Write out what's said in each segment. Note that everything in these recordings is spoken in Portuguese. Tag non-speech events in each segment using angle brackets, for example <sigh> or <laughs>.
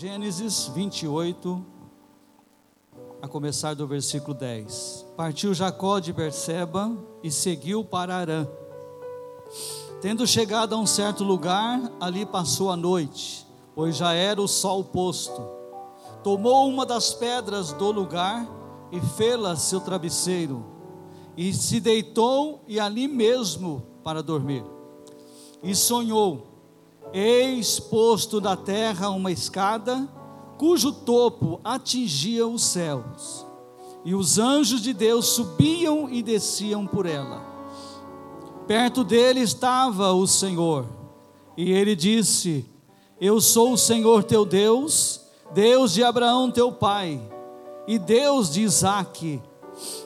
Gênesis 28, a começar do versículo 10. Partiu Jacó de Berseba e seguiu para Arã. Tendo chegado a um certo lugar, ali passou a noite, pois já era o sol posto. Tomou uma das pedras do lugar e fê-la seu travesseiro, e se deitou e ali mesmo para dormir. E sonhou: Eis posto na terra uma escada, cujo topo atingia os céus, e os anjos de Deus subiam e desciam por ela. Perto dele estava o Senhor, e ele disse: Eu sou o Senhor teu Deus, Deus de Abraão teu pai, e Deus de Isaque.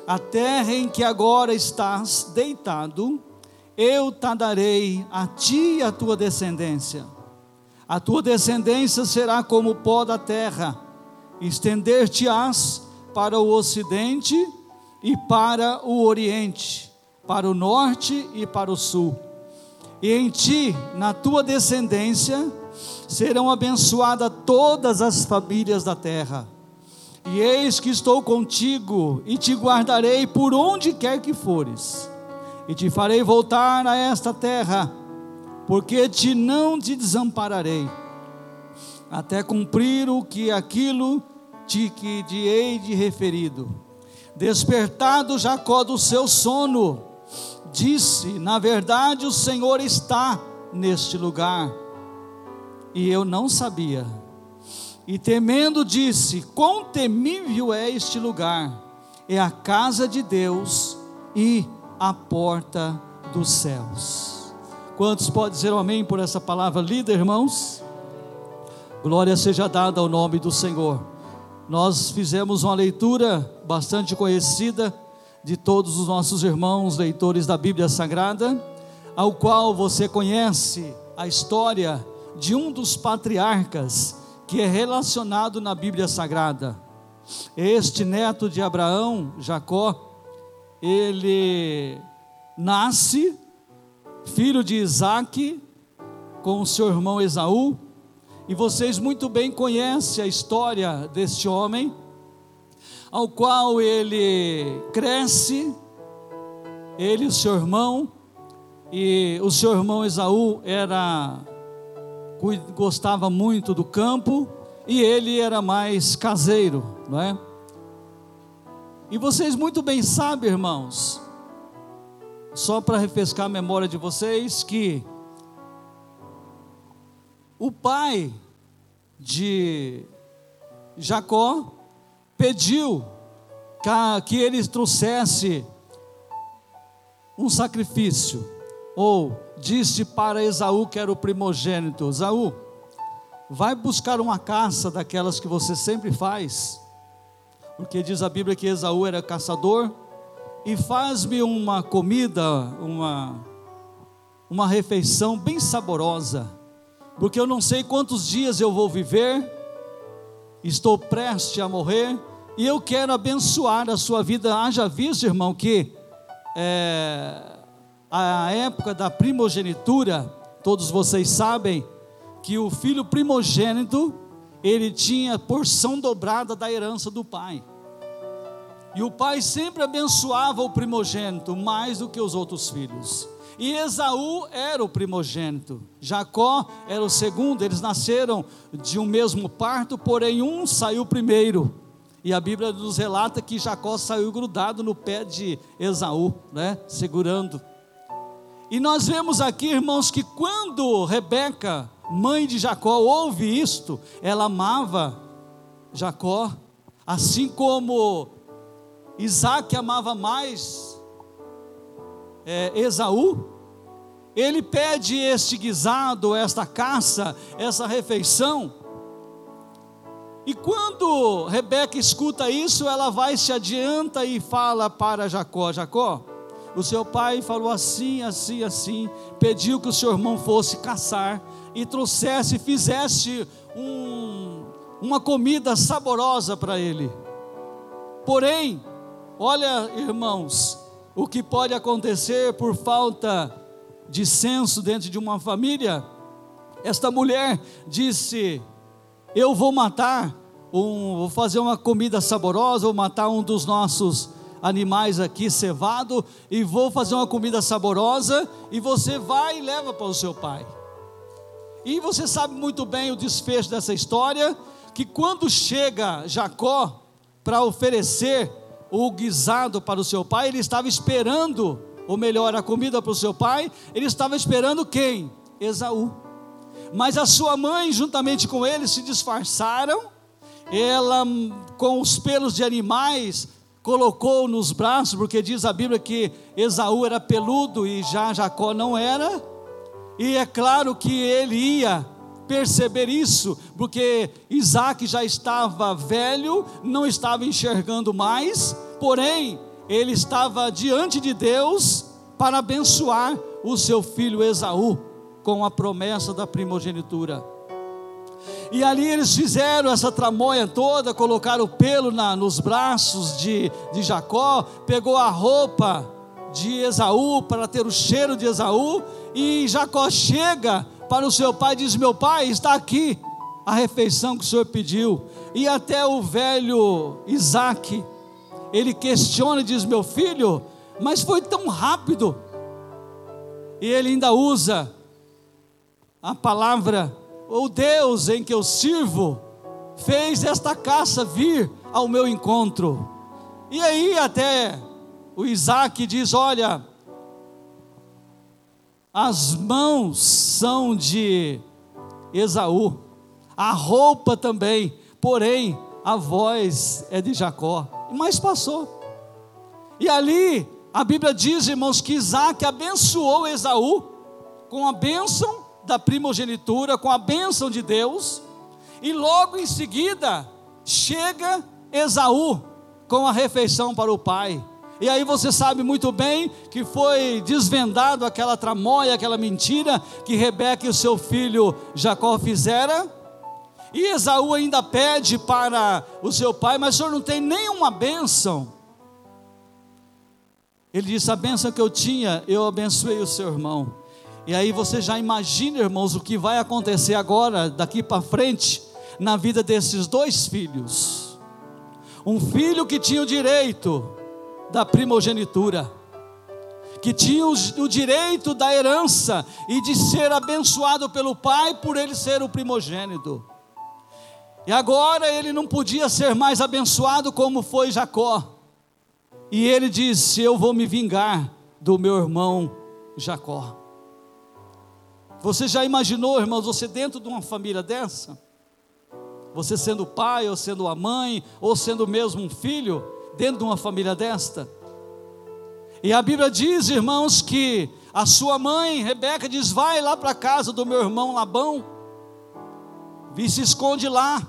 A terra em que agora estás deitado, eu te darei a ti e a tua descendência. A tua descendência será como o pó da terra, estender-te-ás para o ocidente e para o oriente, para o norte e para o sul. E em ti, na tua descendência, serão abençoadas todas as famílias da terra. E eis que estou contigo e te guardarei por onde quer que fores e te farei voltar a esta terra, porque te não te desampararei, até cumprir o que aquilo te que te hei de referido. Despertado Jacó do seu sono, disse: Na verdade, o Senhor está neste lugar, e eu não sabia. E temendo, disse: Quão temível é este lugar! É a casa de Deus e a porta dos céus. Quantos podem dizer amém por essa palavra lida, irmãos? Glória seja dada ao nome do Senhor. Nós fizemos uma leitura bastante conhecida de todos os nossos irmãos leitores da Bíblia Sagrada, ao qual você conhece a história de um dos patriarcas que é relacionado na Bíblia Sagrada. Este neto de Abraão, Jacó, ele nasce, filho de Isaac, com o seu irmão Esaú, e vocês muito bem conhecem a história deste homem, ao qual ele cresce, ele e o seu irmão, e o seu irmão Esaú era gostava muito do campo e ele era mais caseiro, não é? E vocês muito bem sabem, irmãos, só para refrescar a memória de vocês, que o pai de Jacó pediu que ele trouxesse um sacrifício, ou disse para Esaú, que era o primogênito: Esaú, vai buscar uma caça daquelas que você sempre faz porque diz a Bíblia que Esaú era caçador, e faz-me uma comida, uma, uma refeição bem saborosa, porque eu não sei quantos dias eu vou viver, estou prestes a morrer, e eu quero abençoar a sua vida. Haja visto, irmão, que é, a época da primogenitura, todos vocês sabem que o filho primogênito ele tinha porção dobrada da herança do pai. E o pai sempre abençoava o primogênito mais do que os outros filhos. E Esaú era o primogênito, Jacó era o segundo, eles nasceram de um mesmo parto, porém um saiu primeiro. E a Bíblia nos relata que Jacó saiu grudado no pé de Esaú, né, segurando. E nós vemos aqui, irmãos, que quando Rebeca mãe de Jacó, ouve isto, ela amava Jacó, assim como Isaac amava mais é, Esaú, ele pede este guisado, esta caça, essa refeição. E quando Rebeca escuta isso, ela vai se adianta e fala para Jacó: Jacó, o seu pai falou assim, assim, assim, pediu que o seu irmão fosse caçar e trouxesse, fizesse um, uma comida saborosa para ele. Porém, olha, irmãos, o que pode acontecer por falta de senso dentro de uma família. Esta mulher disse: eu vou matar um, vou fazer uma comida saborosa, vou matar um dos nossos animais aqui cevado e vou fazer uma comida saborosa e você vai e leva para o seu pai. E você sabe muito bem o desfecho dessa história, que quando chega Jacó para oferecer o guisado para o seu pai, ele estava esperando, ou melhor, a comida para o seu pai, ele estava esperando quem? Esaú. Mas a sua mãe, juntamente com ele, se disfarçaram, ela com os pelos de animais colocou nos braços, porque diz a Bíblia que Esaú era peludo e já Jacó não era, e é claro que ele ia perceber isso, porque Isaac já estava velho, não estava enxergando mais, porém, ele estava diante de Deus para abençoar o seu filho Esaú com a promessa da primogenitura. E ali eles fizeram essa tramóia toda, colocaram o pelo na, nos braços de, de Jacó, pegou a roupa de Esaú para ter o cheiro de Esaú, e Jacó chega para o seu pai e diz: Meu pai, está aqui a refeição que o senhor pediu. E até o velho Isaac, ele questiona e diz: Meu filho, mas foi tão rápido. E ele ainda usa a palavra o Deus em que eu sirvo fez esta caça vir ao meu encontro. E aí até o Isaac diz: Olha, as mãos são de Esaú, a roupa também, porém a voz é de Jacó. Mas passou. E ali a Bíblia diz, irmãos, que Isaac abençoou Esaú com a bênção da primogenitura com a bênção de Deus, e logo em seguida chega Esaú com a refeição para o pai. E aí você sabe muito bem que foi desvendado aquela tramóia, aquela mentira que Rebeca e o seu filho Jacó fizeram. E Esaú ainda pede para o seu pai, mas o senhor não tem nenhuma bênção. Ele disse: A bênção que eu tinha, eu abençoei o seu irmão. E aí você já imagina, irmãos, o que vai acontecer agora, daqui para frente, na vida desses dois filhos. Um filho que tinha o direito da primogenitura, que tinha o direito da herança e de ser abençoado pelo pai por ele ser o primogênito. E agora ele não podia ser mais abençoado como foi Jacó. E ele disse: Eu vou me vingar do meu irmão Jacó. Você já imaginou, irmãos, você dentro de uma família dessa? Você sendo pai, ou sendo a mãe, ou sendo mesmo um filho, dentro de uma família desta? E a Bíblia diz, irmãos, que a sua mãe, Rebeca, diz: vai lá para a casa do meu irmão Labão, e se esconde lá,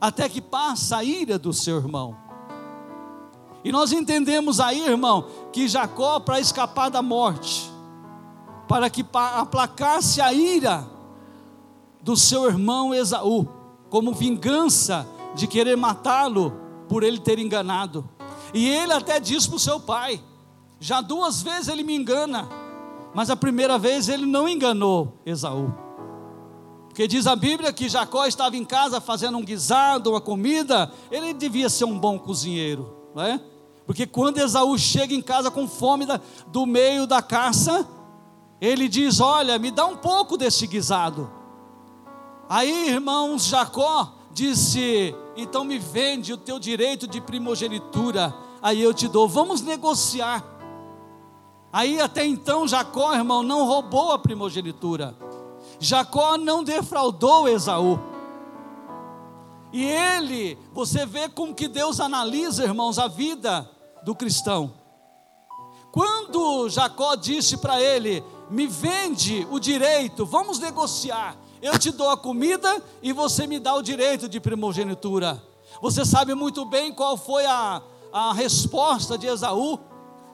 até que passa a ira do seu irmão. E nós entendemos aí, irmão, que Jacó, para escapar da morte, para que aplacasse a ira do seu irmão Esaú, como vingança de querer matá-lo por ele ter enganado. E ele até diz para o seu pai: já duas vezes ele me engana, mas a primeira vez ele não enganou Esaú. Porque diz a Bíblia que Jacó estava em casa fazendo um guisado, uma comida, ele devia ser um bom cozinheiro, não é? Porque quando Esaú chega em casa com fome da, do meio da caça, ele diz: Olha, me dá um pouco desse guisado. Aí, irmãos, Jacó disse: Então me vende o teu direito de primogenitura, aí eu te dou, vamos negociar. Aí até então Jacó, irmão, não roubou a primogenitura. Jacó não defraudou Esaú. E ele, você vê como que Deus analisa, irmãos, a vida do cristão. Quando Jacó disse para ele: me vende o direito, vamos negociar. Eu te dou a comida e você me dá o direito de primogenitura. Você sabe muito bem qual foi a, a resposta de Esaú?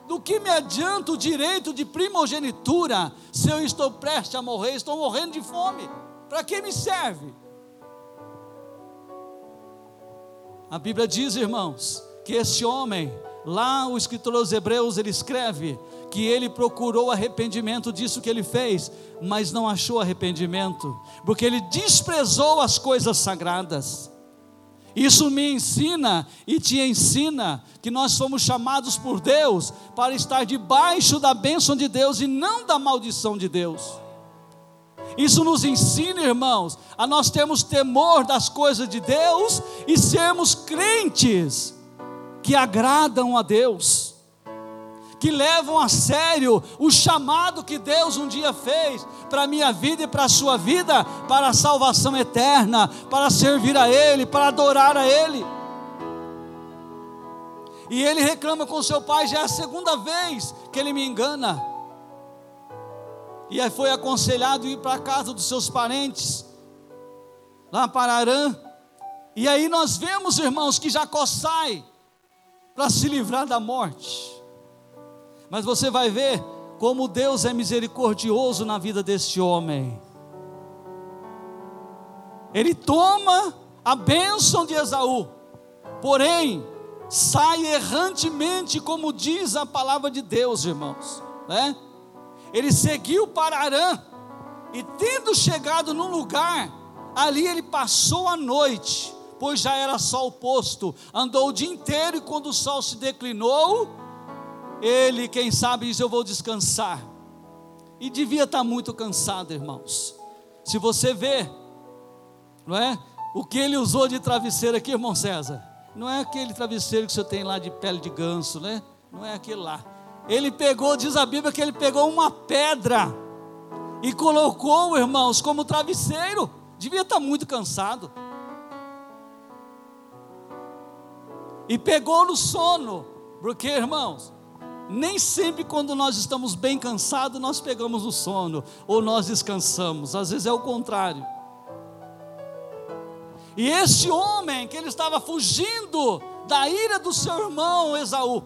Do que me adianta o direito de primogenitura se eu estou prestes a morrer, estou morrendo de fome? Para que me serve? A Bíblia diz, irmãos, que esse homem, lá o escritor aos Hebreus, ele escreve que ele procurou arrependimento disso que ele fez, mas não achou arrependimento, porque ele desprezou as coisas sagradas. Isso me ensina e te ensina que nós somos chamados por Deus para estar debaixo da bênção de Deus e não da maldição de Deus. Isso nos ensina, irmãos, a nós termos temor das coisas de Deus e sermos crentes que agradam a Deus, que levam a sério o chamado que Deus um dia fez para a minha vida e para a sua vida, para a salvação eterna, para servir a Ele, para adorar a Ele. E ele reclama com seu pai, já é a segunda vez que ele me engana. E aí foi aconselhado ir para a casa dos seus parentes, lá para Arã. E aí nós vemos, irmãos, que Jacó sai para se livrar da morte. Mas você vai ver como Deus é misericordioso na vida deste homem. Ele toma a bênção de Esaú, porém sai errantemente, como diz a palavra de Deus, irmãos, né? ele seguiu para Arã, e tendo chegado num lugar, ali ele passou a noite, pois já era sol posto, andou o dia inteiro, e quando o sol se declinou, ele, quem sabe, diz: Eu vou descansar. E devia estar muito cansado, irmãos. Se você vê, não é? O que ele usou de travesseiro aqui, irmão César, não é aquele travesseiro que você tem lá de pele de ganso, né? Não é aquele lá. Ele pegou, diz a Bíblia que ele pegou uma pedra e colocou, irmãos, como travesseiro. Devia estar muito cansado. E pegou no sono, porque, irmãos, nem sempre quando nós estamos bem cansados nós pegamos o sono ou nós descansamos, às vezes é o contrário. E este homem que ele estava fugindo da ira do seu irmão Esaú,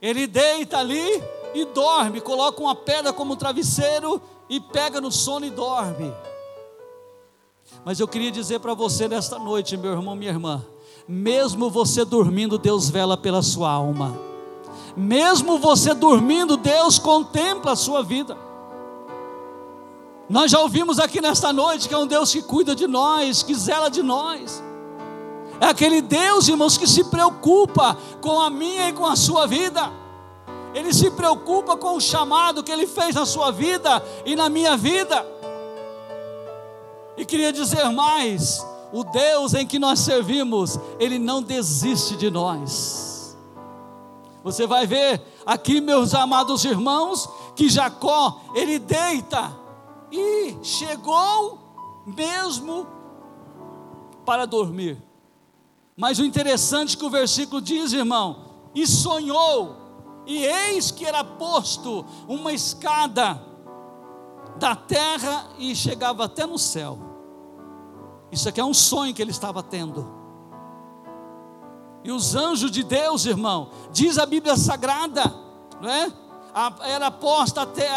ele deita ali e dorme, coloca uma pedra como travesseiro e pega no sono e dorme. Mas eu queria dizer para você nesta noite, meu irmão, minha irmã, mesmo você dormindo, Deus vela pela sua alma. Mesmo você dormindo, Deus contempla a sua vida. Nós já ouvimos aqui nesta noite que é um Deus que cuida de nós, que zela de nós. É aquele Deus, irmãos, que se preocupa com a minha e com a sua vida. Ele se preocupa com o chamado que ele fez na sua vida e na minha vida. E queria dizer mais: o Deus em que nós servimos, ele não desiste de nós. Você vai ver aqui, meus amados irmãos, que Jacó, ele deita e chegou mesmo para dormir. Mas o interessante é que o versículo diz, irmão, e sonhou, e eis que era posto uma escada da terra e chegava até no céu. Isso aqui é um sonho que ele estava tendo. E os anjos de Deus, irmão, diz a Bíblia Sagrada, não é? Era posta até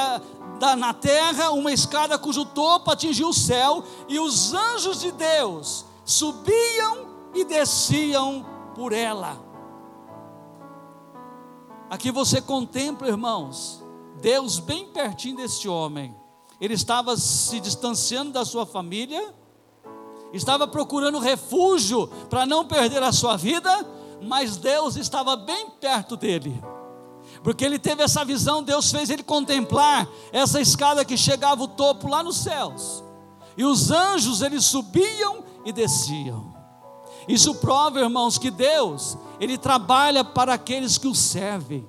na terra uma escada cujo topo atingia o céu, e os anjos de Deus subiam e desciam por ela. Aqui você contempla, irmãos, Deus bem pertinho desse homem. Ele estava se distanciando da sua família, estava procurando refúgio para não perder a sua vida, mas Deus estava bem perto dele. Porque ele teve essa visão, Deus fez ele contemplar essa escada que chegava o topo lá nos céus. E os anjos eles subiam e desciam. Isso prova, irmãos, que Deus, ele trabalha para aqueles que o servem.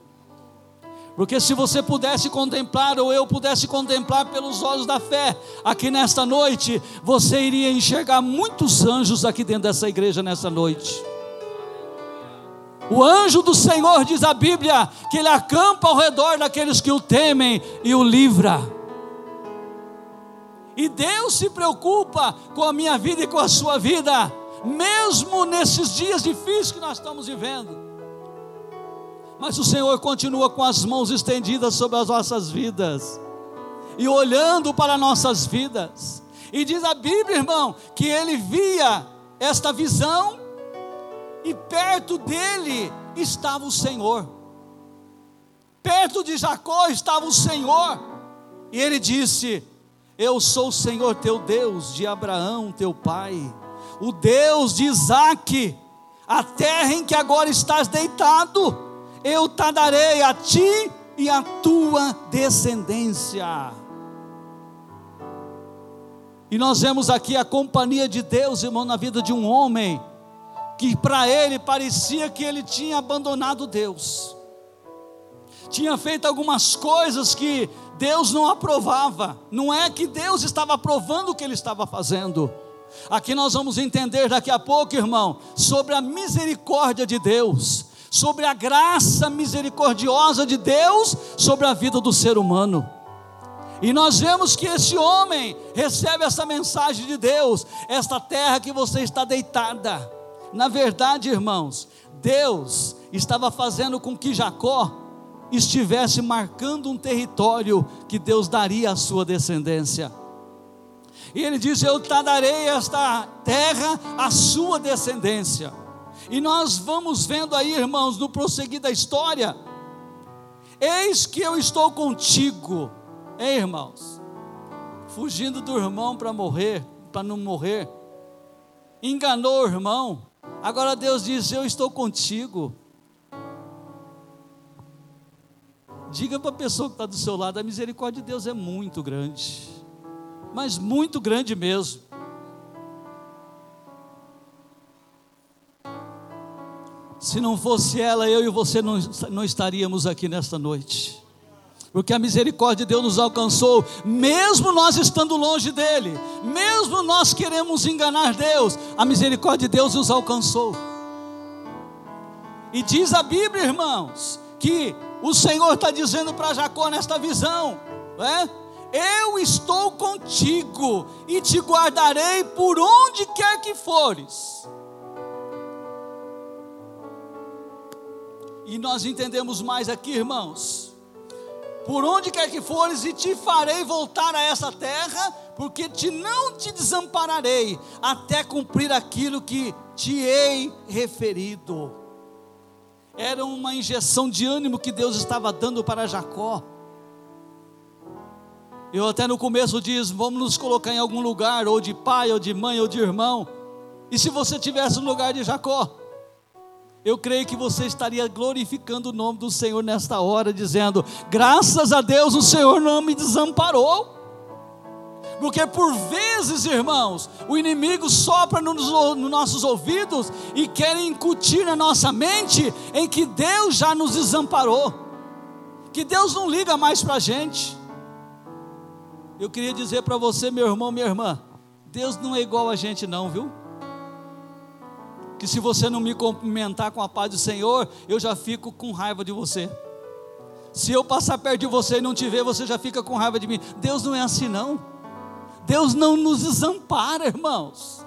Porque se você pudesse contemplar, ou eu pudesse contemplar pelos olhos da fé, aqui nesta noite, você iria enxergar muitos anjos aqui dentro dessa igreja nessa noite. O anjo do Senhor, diz a Bíblia, que ele acampa ao redor daqueles que o temem e o livra. E Deus se preocupa com a minha vida e com a sua vida, mesmo nesses dias difíceis que nós estamos vivendo. Mas o Senhor continua com as mãos estendidas sobre as nossas vidas e olhando para nossas vidas. E diz a Bíblia, irmão, que ele via esta visão e perto dele estava o Senhor. perto de Jacó estava o Senhor, e ele disse: Eu sou o Senhor teu Deus, de Abraão, teu pai, o Deus de Isaque, a terra em que agora estás deitado, eu te darei a ti e a tua descendência. E nós vemos aqui a companhia de Deus, irmão, na vida de um homem que para ele parecia que ele tinha abandonado Deus, tinha feito algumas coisas que Deus não aprovava, não é que Deus estava aprovando o que ele estava fazendo. Aqui nós vamos entender daqui a pouco, irmão, sobre a misericórdia de Deus, sobre a graça misericordiosa de Deus sobre a vida do ser humano. E nós vemos que esse homem recebe essa mensagem de Deus, esta terra que você está deitada. Na verdade, irmãos, Deus estava fazendo com que Jacó estivesse marcando um território que Deus daria à sua descendência. E ele diz: Eu te darei esta terra à sua descendência. E nós vamos vendo aí, irmãos, no prosseguir da história, eis que eu estou contigo Hein, irmãos? Fugindo do irmão para morrer, para não morrer. Enganou o irmão. Agora Deus diz: Eu estou contigo. Diga para a pessoa que está do seu lado: a misericórdia de Deus é muito grande, mas muito grande mesmo. Se não fosse ela, eu e você não, não estaríamos aqui nesta noite porque a misericórdia de Deus nos alcançou, mesmo nós estando longe dEle, mesmo nós queremos enganar Deus, a misericórdia de Deus nos alcançou. E diz a Bíblia, irmãos, que o Senhor está dizendo para Jacó nesta visão, é? Eu estou contigo e te guardarei por onde quer que fores. E nós entendemos mais aqui, irmãos, por onde quer que fores, e te farei voltar a essa terra, porque te não te desampararei, até cumprir aquilo que te hei referido. Era uma injeção de ânimo que Deus estava dando para Jacó. Eu até no começo diz: vamos nos colocar em algum lugar, ou de pai, ou de mãe, ou de irmão. E se você tivesse no lugar de Jacó? Eu creio que você estaria glorificando o nome do Senhor nesta hora, dizendo: graças a Deus o Senhor não me desamparou. Porque por vezes, irmãos, o inimigo sopra nos, nos, nossos ouvidos e quer incutir na nossa mente em que Deus já nos desamparou, que Deus não liga mais para a gente. Eu queria dizer para você, meu irmão, minha irmã, Deus não é igual a gente, não, viu? Que se você não me cumprimentar com a paz do Senhor, eu já fico com raiva de você. Se eu passar perto de você e não te ver, você já fica com raiva de mim. Deus não é assim, não. Deus não nos desampara, irmãos.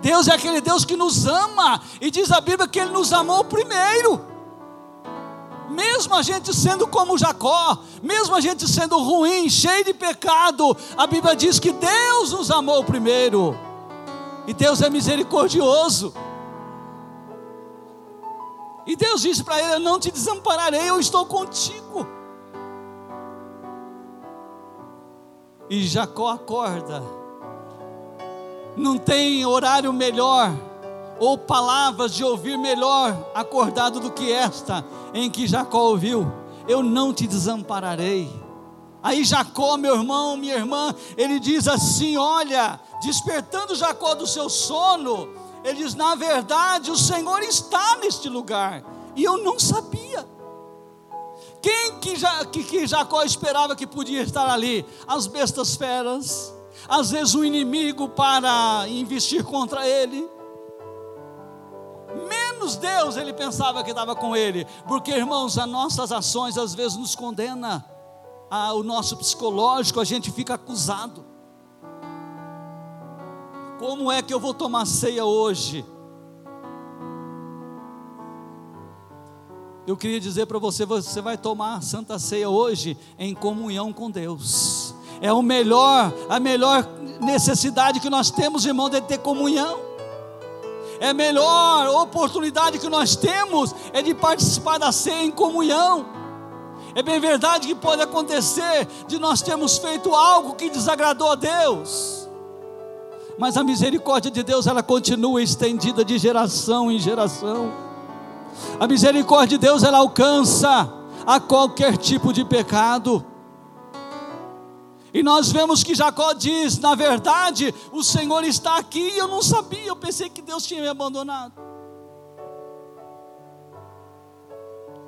Deus é aquele Deus que nos ama, e diz a Bíblia que Ele nos amou primeiro. Mesmo a gente sendo como Jacó, mesmo a gente sendo ruim, cheio de pecado, a Bíblia diz que Deus nos amou primeiro, e Deus é misericordioso. E Deus disse para ele: Eu não te desampararei, eu estou contigo. E Jacó acorda. Não tem horário melhor, ou palavras de ouvir melhor acordado do que esta, em que Jacó ouviu: Eu não te desampararei. Aí Jacó, meu irmão, minha irmã, ele diz assim: Olha, despertando Jacó do seu sono, ele diz: Na verdade, o Senhor está neste lugar, e eu não sabia. Quem que, já, que, que Jacó esperava que podia estar ali? As bestas feras, às vezes o inimigo para investir contra ele. Menos Deus ele pensava que estava com ele, porque irmãos, as nossas ações às vezes nos condena, o nosso psicológico, a gente fica acusado. Como é que eu vou tomar ceia hoje? Eu queria dizer para você, você vai tomar Santa Ceia hoje em comunhão com Deus. É o melhor, a melhor necessidade que nós temos, irmão, de ter comunhão. É a melhor oportunidade que nós temos é de participar da ceia em comunhão. É bem verdade que pode acontecer de nós termos feito algo que desagradou a Deus. Mas a misericórdia de Deus, ela continua estendida de geração em geração. A misericórdia de Deus, ela alcança a qualquer tipo de pecado. E nós vemos que Jacó diz: na verdade, o Senhor está aqui e eu não sabia, eu pensei que Deus tinha me abandonado.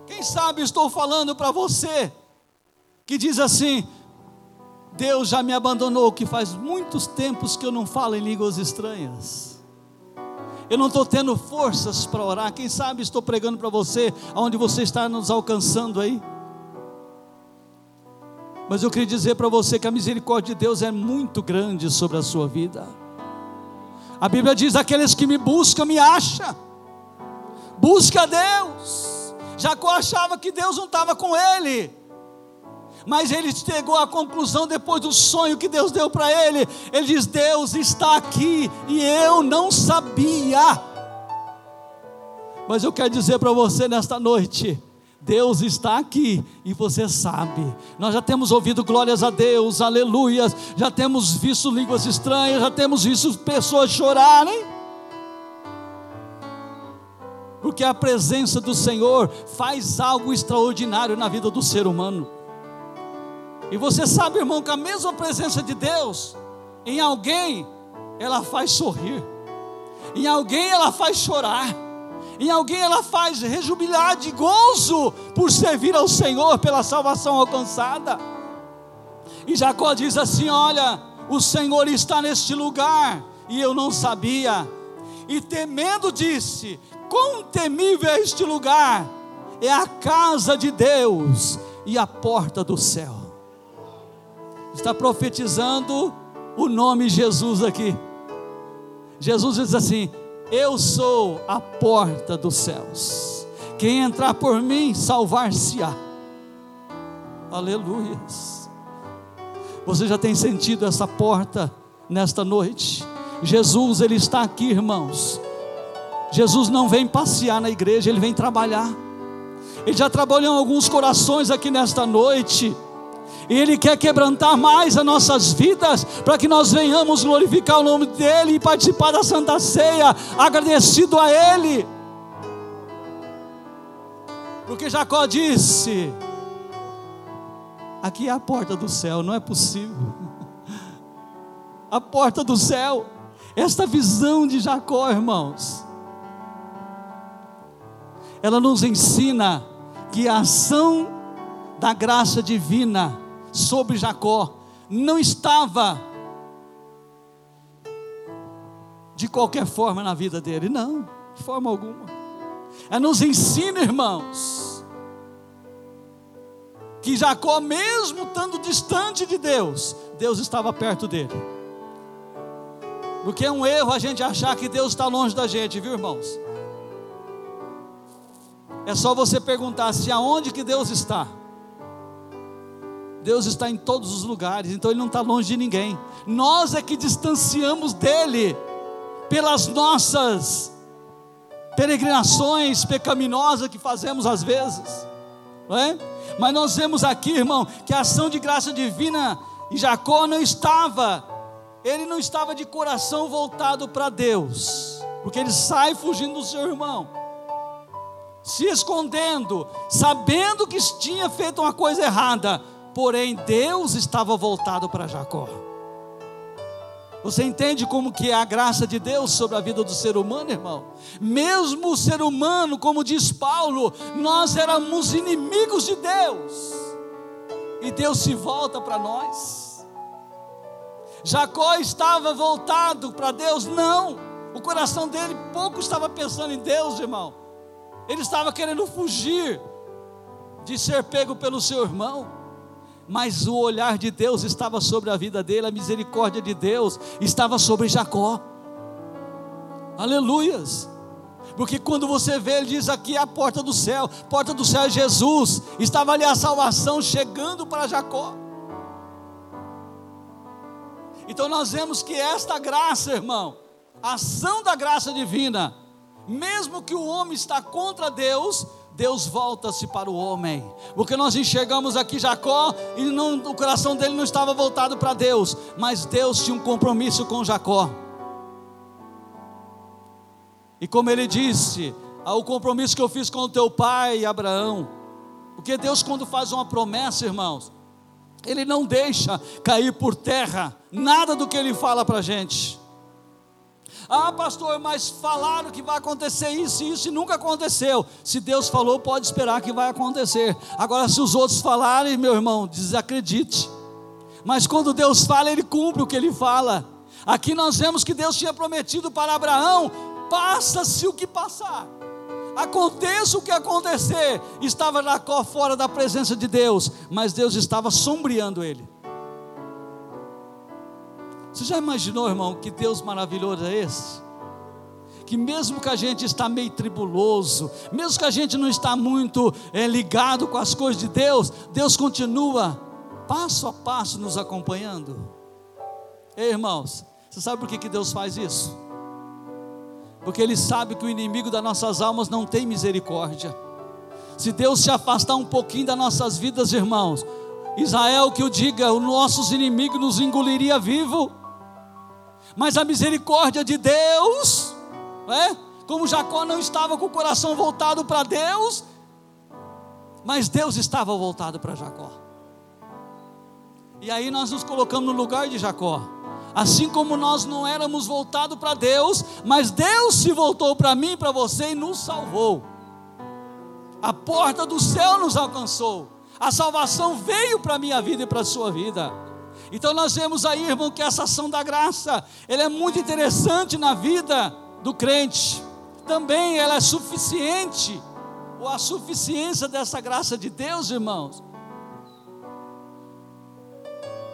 Quem sabe estou falando para você que diz assim: Deus já me abandonou, que faz muitos tempos que eu não falo em línguas estranhas. Eu não estou tendo forças para orar. Quem sabe estou pregando para você, aonde você está nos alcançando aí. Mas eu queria dizer para você que a misericórdia de Deus é muito grande sobre a sua vida. A Bíblia diz: aqueles que me buscam, me acham. Busca Deus. Jacó achava que Deus não estava com ele. Mas ele chegou à conclusão depois do sonho que Deus deu para ele. Ele diz: Deus está aqui e eu não sabia. Mas eu quero dizer para você nesta noite: Deus está aqui e você sabe. Nós já temos ouvido glórias a Deus, aleluias. Já temos visto línguas estranhas, já temos visto pessoas chorarem. Porque a presença do Senhor faz algo extraordinário na vida do ser humano. E você sabe, irmão, que a mesma presença de Deus em alguém, ela faz sorrir, em alguém ela faz chorar em alguém ela faz rejubilar de gozo por servir ao Senhor pela salvação alcançada. E Jacó diz assim: Olha, o Senhor está neste lugar, e eu não sabia. E temendo disse: Quão temível é este lugar! É a casa de Deus e a porta do céu. Está profetizando o nome Jesus aqui. Jesus diz assim: eu sou a porta dos céus. Quem entrar por mim, salvar-se-á. Aleluias. Você já tem sentido essa porta nesta noite? Jesus, Ele está aqui, irmãos. Jesus não vem passear na igreja, Ele vem trabalhar. Ele já trabalhou em alguns corações aqui nesta noite. E Ele quer quebrantar mais as nossas vidas, para que nós venhamos glorificar o nome dEle e participar da Santa Ceia, agradecido a Ele. Porque Jacó disse: Aqui é a porta do céu, não é possível. <laughs> A porta do céu, esta visão de Jacó, irmãos, ela nos ensina que a ação da graça divina sobre Jacó não estava de qualquer forma na vida dele, não, de forma alguma. É nos ensina, irmãos, que Jacó, mesmo estando distante de Deus, Deus estava perto dele. Porque é um erro a gente achar que Deus está longe da gente, viu, irmãos? É só você perguntar se aonde que Deus está. Deus está em todos os lugares, então Ele não está longe de ninguém. Nós é que distanciamos dEle pelas nossas peregrinações pecaminosas que fazemos às vezes, não é? Mas nós vemos aqui, irmão, que a ação de graça divina em Jacó não estava, ele não estava de coração voltado para Deus, porque ele sai fugindo do seu irmão, se escondendo, sabendo que tinha feito uma coisa errada, porém Deus estava voltado para Jacó. Você entende como que é a graça de Deus sobre a vida do ser humano, irmão? Mesmo o ser humano, como diz Paulo, nós éramos inimigos de Deus. E Deus se volta para nós. Jacó estava voltado para Deus? Não. O coração dele pouco estava pensando em Deus, irmão. Ele estava querendo fugir de ser pego pelo seu irmão mas o olhar de Deus estava sobre a vida dele, a misericórdia de Deus estava sobre Jacó. Aleluias. Porque quando você vê, ele diz aqui é a porta do céu, porta do céu é Jesus, estava ali a salvação chegando para Jacó. Então nós vemos que esta graça, irmão, a ação da graça divina, mesmo que o homem está contra Deus, Deus volta-se para o homem, porque nós enxergamos aqui Jacó e não, o coração dele não estava voltado para Deus, mas Deus tinha um compromisso com Jacó. E como ele disse, o compromisso que eu fiz com o teu pai Abraão, porque Deus, quando faz uma promessa, irmãos, Ele não deixa cair por terra nada do que Ele fala para a gente. Ah, pastor, mas falaram que vai acontecer isso e isso e nunca aconteceu. Se Deus falou, pode esperar que vai acontecer. Agora, se os outros falarem, meu irmão, desacredite. Mas quando Deus fala, Ele cumpre o que Ele fala. Aqui nós vemos que Deus tinha prometido para Abraão: passa-se o que passar. Aconteça o que acontecer, estava Jacó fora da presença de Deus, mas Deus estava sombreando ele. Você já imaginou, irmão, que Deus maravilhoso é esse? Que mesmo que a gente está meio tribuloso, mesmo que a gente não está muito é, ligado com as coisas de Deus, Deus continua passo a passo nos acompanhando. Ei, irmãos, você sabe por que, que Deus faz isso? Porque Ele sabe que o inimigo das nossas almas não tem misericórdia. Se Deus se afastar um pouquinho das nossas vidas, irmãos, Israel que o diga, os nossos inimigos nos engoliria vivo mas a misericórdia de Deus, é? como Jacó não estava com o coração voltado para Deus, mas Deus estava voltado para Jacó. E aí nós nos colocamos no lugar de Jacó. Assim como nós não éramos voltados para Deus, mas Deus se voltou para mim para você e nos salvou. A porta do céu nos alcançou. A salvação veio para a minha vida e para a sua vida. Então nós vemos aí, irmão, que essa ação da graça, ela é muito interessante na vida do crente. Também ela é suficiente, ou a suficiência dessa graça de Deus, irmãos.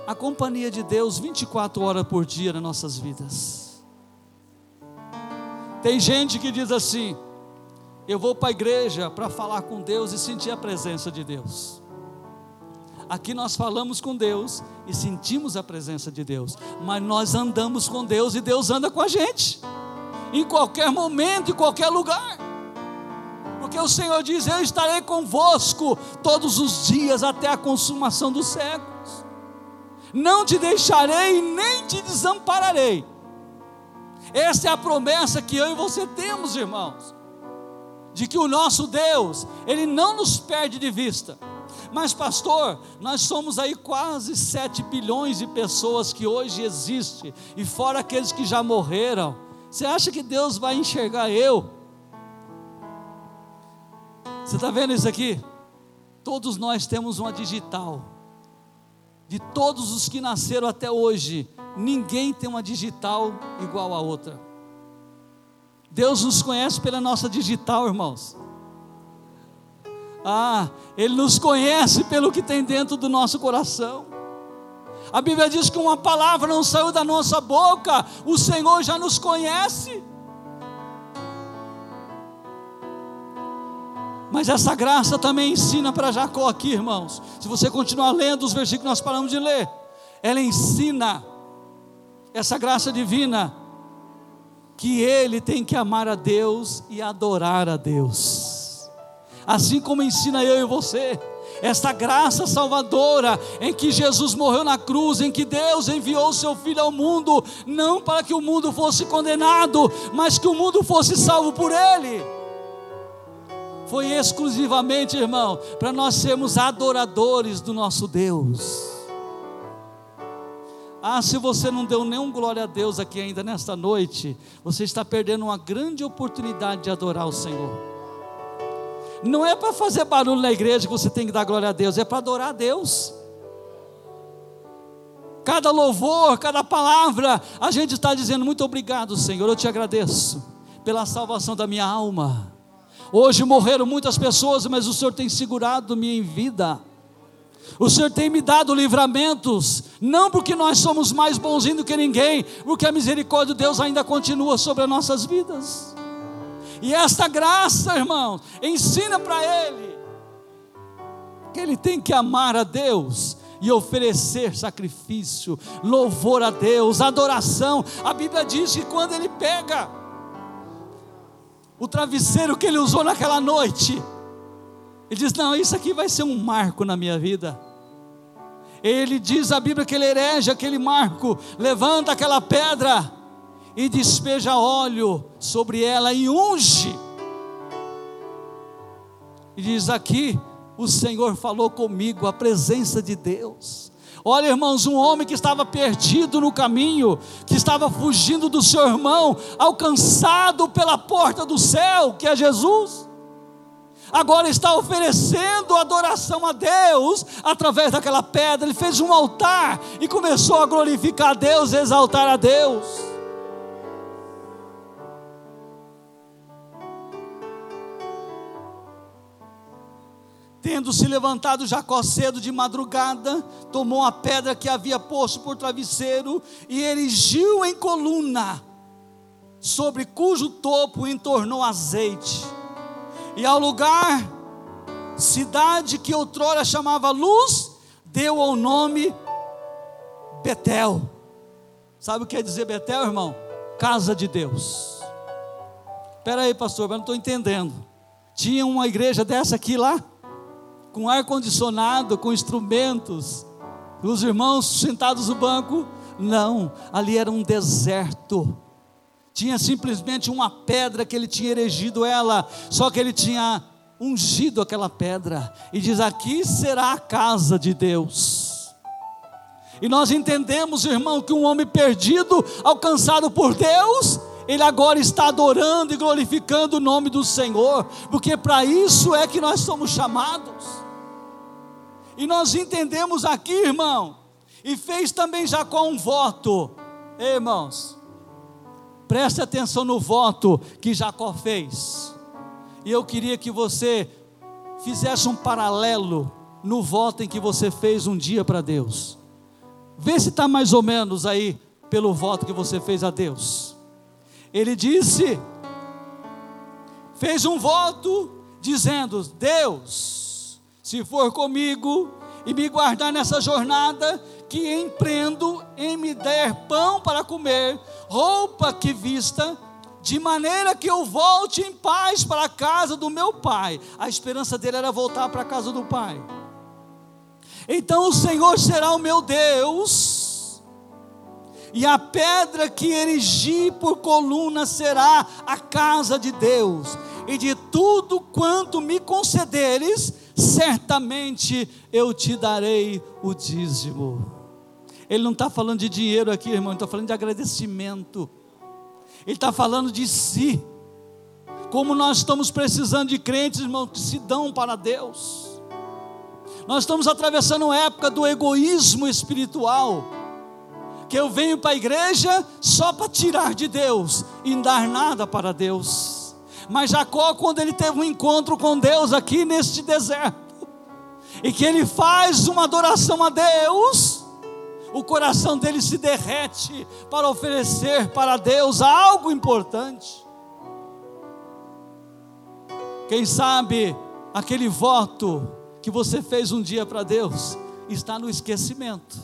A companhia de Deus 24 horas por dia nas nossas vidas. Tem gente que diz assim: eu vou para a igreja para falar com Deus e sentir a presença de Deus. Aqui nós falamos com Deus e sentimos a presença de Deus, mas nós andamos com Deus e Deus anda com a gente, em qualquer momento, em qualquer lugar, porque o Senhor diz: Eu estarei convosco todos os dias até a consumação dos séculos, não te deixarei nem te desampararei. Essa é a promessa que eu e você temos, irmãos, de que o nosso Deus, Ele não nos perde de vista mas, pastor, nós somos aí quase 7 bilhões de pessoas que hoje existem, e fora aqueles que já morreram. Você acha que Deus vai enxergar eu? Você está vendo isso aqui? Todos nós temos uma digital. De todos os que nasceram até hoje, ninguém tem uma digital igual a outra. Deus nos conhece pela nossa digital, irmãos. Ah, Ele nos conhece pelo que tem dentro do nosso coração. A Bíblia diz que uma palavra não saiu da nossa boca, o Senhor já nos conhece. Mas essa graça também ensina para Jacó aqui, irmãos. Se você continuar lendo os versículos que nós paramos de ler, ela ensina essa graça divina que ele tem que amar a Deus e adorar a Deus assim como ensina eu e você. Esta graça salvadora em que Jesus morreu na cruz, em que Deus enviou seu Filho ao mundo, não para que o mundo fosse condenado, mas que o mundo fosse salvo por Ele. Foi exclusivamente, irmão, para nós sermos adoradores do nosso Deus. Ah, se você não deu nenhum glória a Deus aqui ainda nesta noite, você está perdendo uma grande oportunidade de adorar o Senhor. Não é para fazer barulho na igreja que você tem que dar glória a Deus, é para adorar a Deus. Cada louvor, cada palavra, a gente está dizendo muito obrigado, Senhor. Eu te agradeço pela salvação da minha alma. Hoje morreram muitas pessoas, mas o Senhor tem segurado minha vida. O Senhor tem me dado livramentos, não porque nós somos mais bonzinhos do que ninguém, porque a misericórdia de Deus ainda continua sobre as nossas vidas. E esta graça, irmãos, ensina para ele que ele tem que amar a Deus e oferecer sacrifício, louvor a Deus, adoração. A Bíblia diz que quando ele pega o travesseiro que ele usou naquela noite, Ele diz: Não, isso aqui vai ser um marco na minha vida. Ele diz a Bíblia que ele herege aquele marco, levanta aquela pedra e despeja óleo sobre ela e unge. E diz aqui: O Senhor falou comigo, a presença de Deus. Olha, irmãos, um homem que estava perdido no caminho, que estava fugindo do seu irmão, alcançado pela porta do céu, que é Jesus, agora está oferecendo adoração a Deus através daquela pedra. Ele fez um altar e começou a glorificar a Deus, exaltar a Deus. Tendo se levantado Jacó cedo de madrugada, tomou a pedra que havia posto por travesseiro e erigiu em coluna, sobre cujo topo entornou azeite. E ao lugar, cidade que outrora chamava Luz, deu ao nome Betel. Sabe o que quer dizer Betel, irmão? Casa de Deus. Espera aí, pastor, eu não estou entendendo. Tinha uma igreja dessa aqui lá? Com ar-condicionado, com instrumentos, os irmãos sentados no banco. Não, ali era um deserto. Tinha simplesmente uma pedra que ele tinha erigido ela, só que ele tinha ungido aquela pedra, e diz: Aqui será a casa de Deus. E nós entendemos, irmão, que um homem perdido, alcançado por Deus, ele agora está adorando e glorificando o nome do Senhor, porque para isso é que nós somos chamados. E nós entendemos aqui, irmão, e fez também Jacó um voto. Ei, irmãos, preste atenção no voto que Jacó fez. E eu queria que você fizesse um paralelo no voto em que você fez um dia para Deus. Vê se está mais ou menos aí pelo voto que você fez a Deus. Ele disse, fez um voto dizendo: Deus, se for comigo e me guardar nessa jornada, que empreendo em me der pão para comer, roupa que vista, de maneira que eu volte em paz para a casa do meu pai. A esperança dele era voltar para a casa do pai. Então o Senhor será o meu Deus, e a pedra que erigi por coluna será a casa de Deus, e de tudo quanto me concederes, certamente eu te darei o dízimo. Ele não está falando de dinheiro aqui, irmão, ele está falando de agradecimento. Ele está falando de si. Como nós estamos precisando de crentes, irmão, que se dão para Deus. Nós estamos atravessando uma época do egoísmo espiritual. Que eu venho para a igreja só para tirar de Deus e dar nada para Deus. Mas Jacó, quando ele teve um encontro com Deus aqui neste deserto, e que ele faz uma adoração a Deus, o coração dele se derrete para oferecer para Deus algo importante. Quem sabe aquele voto que você fez um dia para Deus está no esquecimento.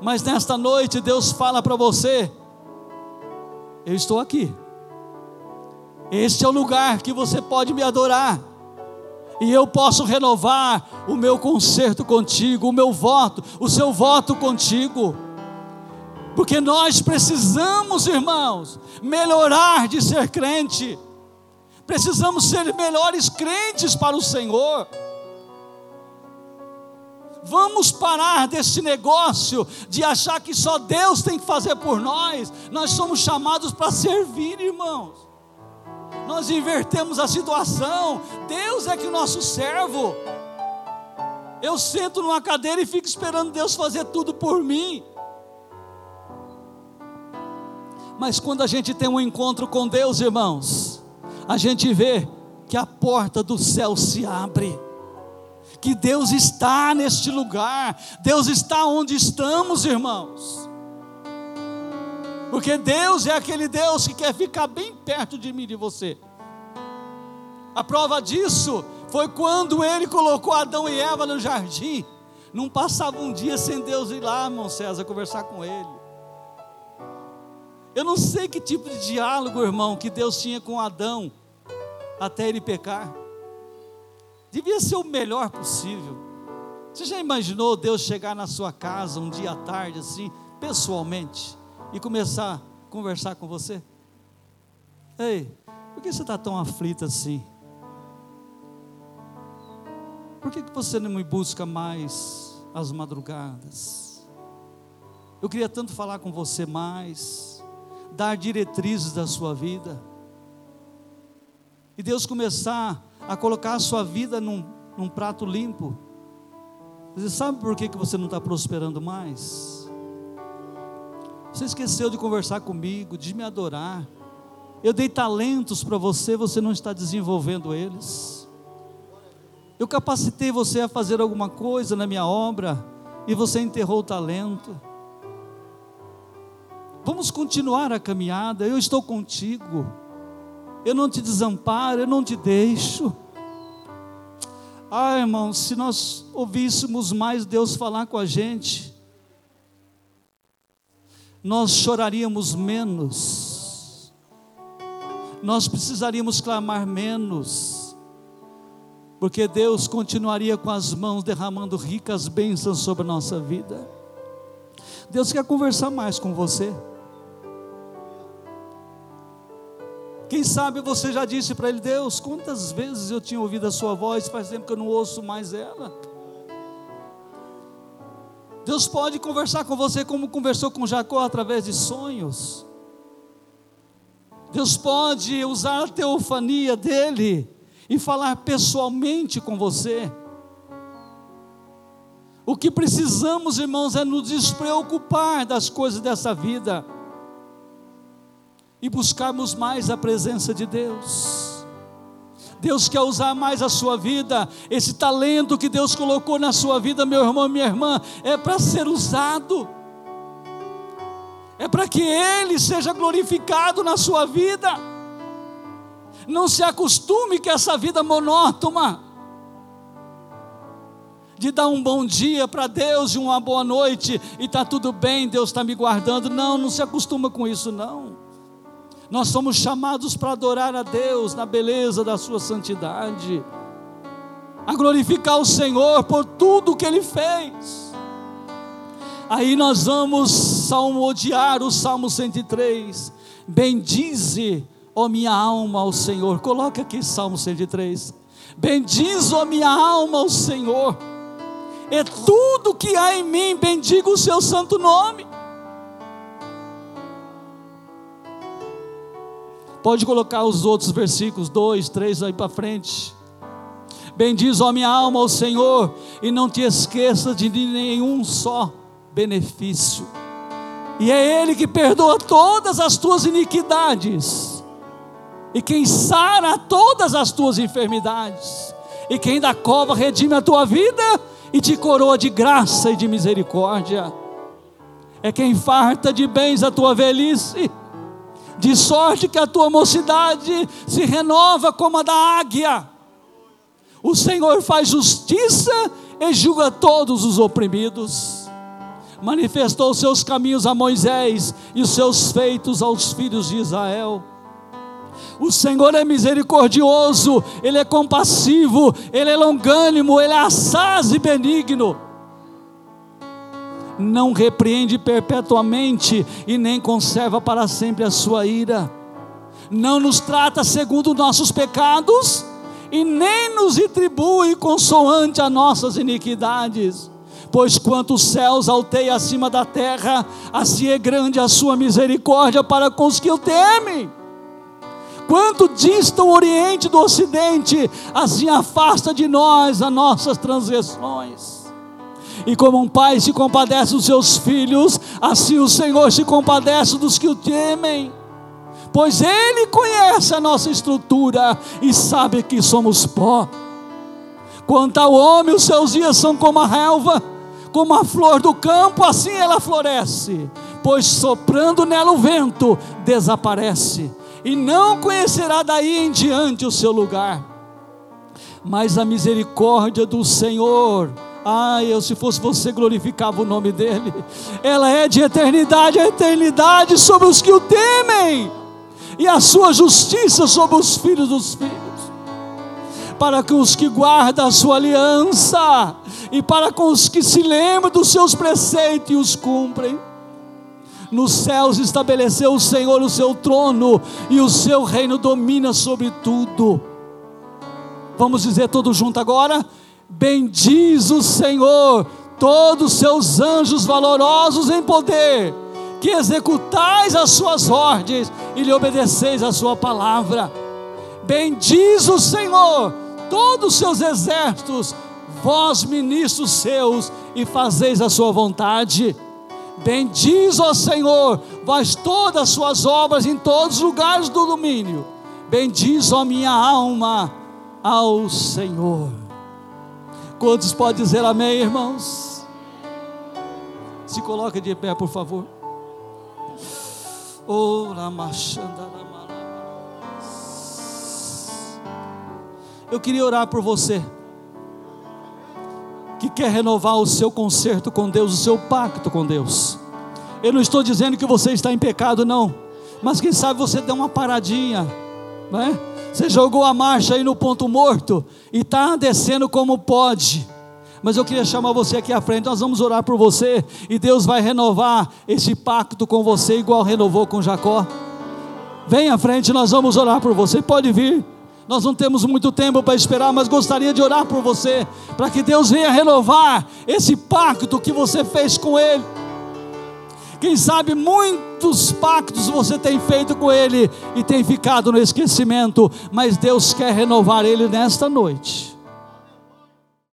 Mas nesta noite Deus fala para você: Eu estou aqui. Este é o lugar que você pode me adorar. E eu posso renovar o meu concerto contigo, o meu voto, o seu voto contigo. Porque nós precisamos, irmãos, melhorar de ser crente. Precisamos ser melhores crentes para o Senhor. Vamos parar desse negócio de achar que só Deus tem que fazer por nós. Nós somos chamados para servir, irmãos nós invertemos a situação. Deus é que o nosso servo. Eu sento numa cadeira e fico esperando Deus fazer tudo por mim. Mas quando a gente tem um encontro com Deus, irmãos, a gente vê que a porta do céu se abre. Que Deus está neste lugar, Deus está onde estamos, irmãos. Porque Deus é aquele Deus que quer ficar bem perto de mim e de você. A prova disso foi quando ele colocou Adão e Eva no jardim. Não passava um dia sem Deus ir lá, irmão César, conversar com ele. Eu não sei que tipo de diálogo, irmão, que Deus tinha com Adão até ele pecar. Devia ser o melhor possível. Você já imaginou Deus chegar na sua casa um dia à tarde, assim, pessoalmente, e começar a conversar com você? Ei, por que você está tão aflita assim? Por que, que você não me busca mais às madrugadas? Eu queria tanto falar com você mais, dar diretrizes da sua vida, e Deus começar a colocar a sua vida num, num prato limpo. Você sabe por que, que você não está prosperando mais? Você esqueceu de conversar comigo, de me adorar. Eu dei talentos para você, você não está desenvolvendo eles. Eu capacitei você a fazer alguma coisa na minha obra e você enterrou o talento. Vamos continuar a caminhada, eu estou contigo. Eu não te desamparo, eu não te deixo. Ah, irmão, se nós ouvíssemos mais Deus falar com a gente, nós choraríamos menos, nós precisaríamos clamar menos, porque Deus continuaria com as mãos derramando ricas bênçãos sobre a nossa vida. Deus quer conversar mais com você. Quem sabe você já disse para ele: Deus, quantas vezes eu tinha ouvido a sua voz, faz tempo que eu não ouço mais ela. Deus pode conversar com você como conversou com Jacó através de sonhos. Deus pode usar a teofania dele e falar pessoalmente com você. O que precisamos, irmãos, é nos despreocupar das coisas dessa vida e buscarmos mais a presença de Deus. Deus quer usar mais a sua vida, esse talento que Deus colocou na sua vida, meu irmão, minha irmã, é para ser usado, é para que Ele seja glorificado na sua vida. Não se acostume com essa vida monótona, de dar um bom dia para Deus e uma boa noite, e está tudo bem, Deus está me guardando. Não, não se acostuma com isso, não. Nós somos chamados para adorar a Deus na beleza da Sua santidade, a glorificar o Senhor por tudo que Ele fez. Aí nós vamos salmodiar o Salmo 103. Bendize, ó minha alma, ao Senhor. Coloca aqui Salmo 103. Bendize, ó minha alma, ao Senhor. É tudo que há em mim, bendiga o seu santo nome. Pode colocar os outros versículos, dois, três aí para frente. Bendiz, ó minha alma, ao Senhor, e não te esqueças de nenhum só benefício. E é Ele que perdoa todas as tuas iniquidades, e quem sara todas as tuas enfermidades, e quem da cova redime a tua vida e te coroa de graça e de misericórdia. É quem farta de bens a tua velhice de sorte que a tua mocidade se renova como a da águia. O Senhor faz justiça e julga todos os oprimidos. Manifestou seus caminhos a Moisés e os seus feitos aos filhos de Israel. O Senhor é misericordioso, Ele é compassivo, Ele é longânimo, Ele é assaz e benigno não repreende perpetuamente e nem conserva para sempre a sua ira. Não nos trata segundo nossos pecados e nem nos retribui consoante as nossas iniquidades. Pois quanto os céus alteia acima da terra, assim é grande a sua misericórdia para com os que o temem. Quanto dista o Oriente do Ocidente, assim afasta de nós as nossas transgressões. E como um pai se compadece dos seus filhos, assim o Senhor se compadece dos que o temem. Pois Ele conhece a nossa estrutura e sabe que somos pó. Quanto ao homem, os seus dias são como a relva, como a flor do campo, assim ela floresce. Pois soprando nela o vento, desaparece, e não conhecerá daí em diante o seu lugar. Mas a misericórdia do Senhor ah, eu se fosse você glorificava o nome dele. Ela é de eternidade a eternidade sobre os que o temem, e a sua justiça sobre os filhos dos filhos. para com os que guardam a sua aliança e para com os que se lembram dos seus preceitos e os cumprem. Nos céus estabeleceu o Senhor o seu trono e o seu reino domina sobre tudo. Vamos dizer todos juntos agora? Bendiz o Senhor, todos os seus anjos valorosos em poder, que executais as suas ordens e lhe obedeceis a sua palavra. Bendiz o Senhor, todos os seus exércitos, vós ministros seus, e fazeis a sua vontade. Bendiz, ó Senhor, vós todas as suas obras em todos os lugares do domínio. Bendiz, ó minha alma, ao Senhor. Quantos podem dizer amém, irmãos? Se coloque de pé, por favor. Eu queria orar por você que quer renovar o seu concerto com Deus, o seu pacto com Deus. Eu não estou dizendo que você está em pecado, não, mas quem sabe você deu uma paradinha, não é? Você jogou a marcha aí no ponto morto e está descendo como pode. Mas eu queria chamar você aqui à frente, nós vamos orar por você e Deus vai renovar esse pacto com você, igual renovou com Jacó. Vem à frente, nós vamos orar por você. Pode vir. Nós não temos muito tempo para esperar, mas gostaria de orar por você, para que Deus venha renovar esse pacto que você fez com Ele. Quem sabe muitos pactos você tem feito com Ele e tem ficado no esquecimento, mas Deus quer renovar Ele nesta noite.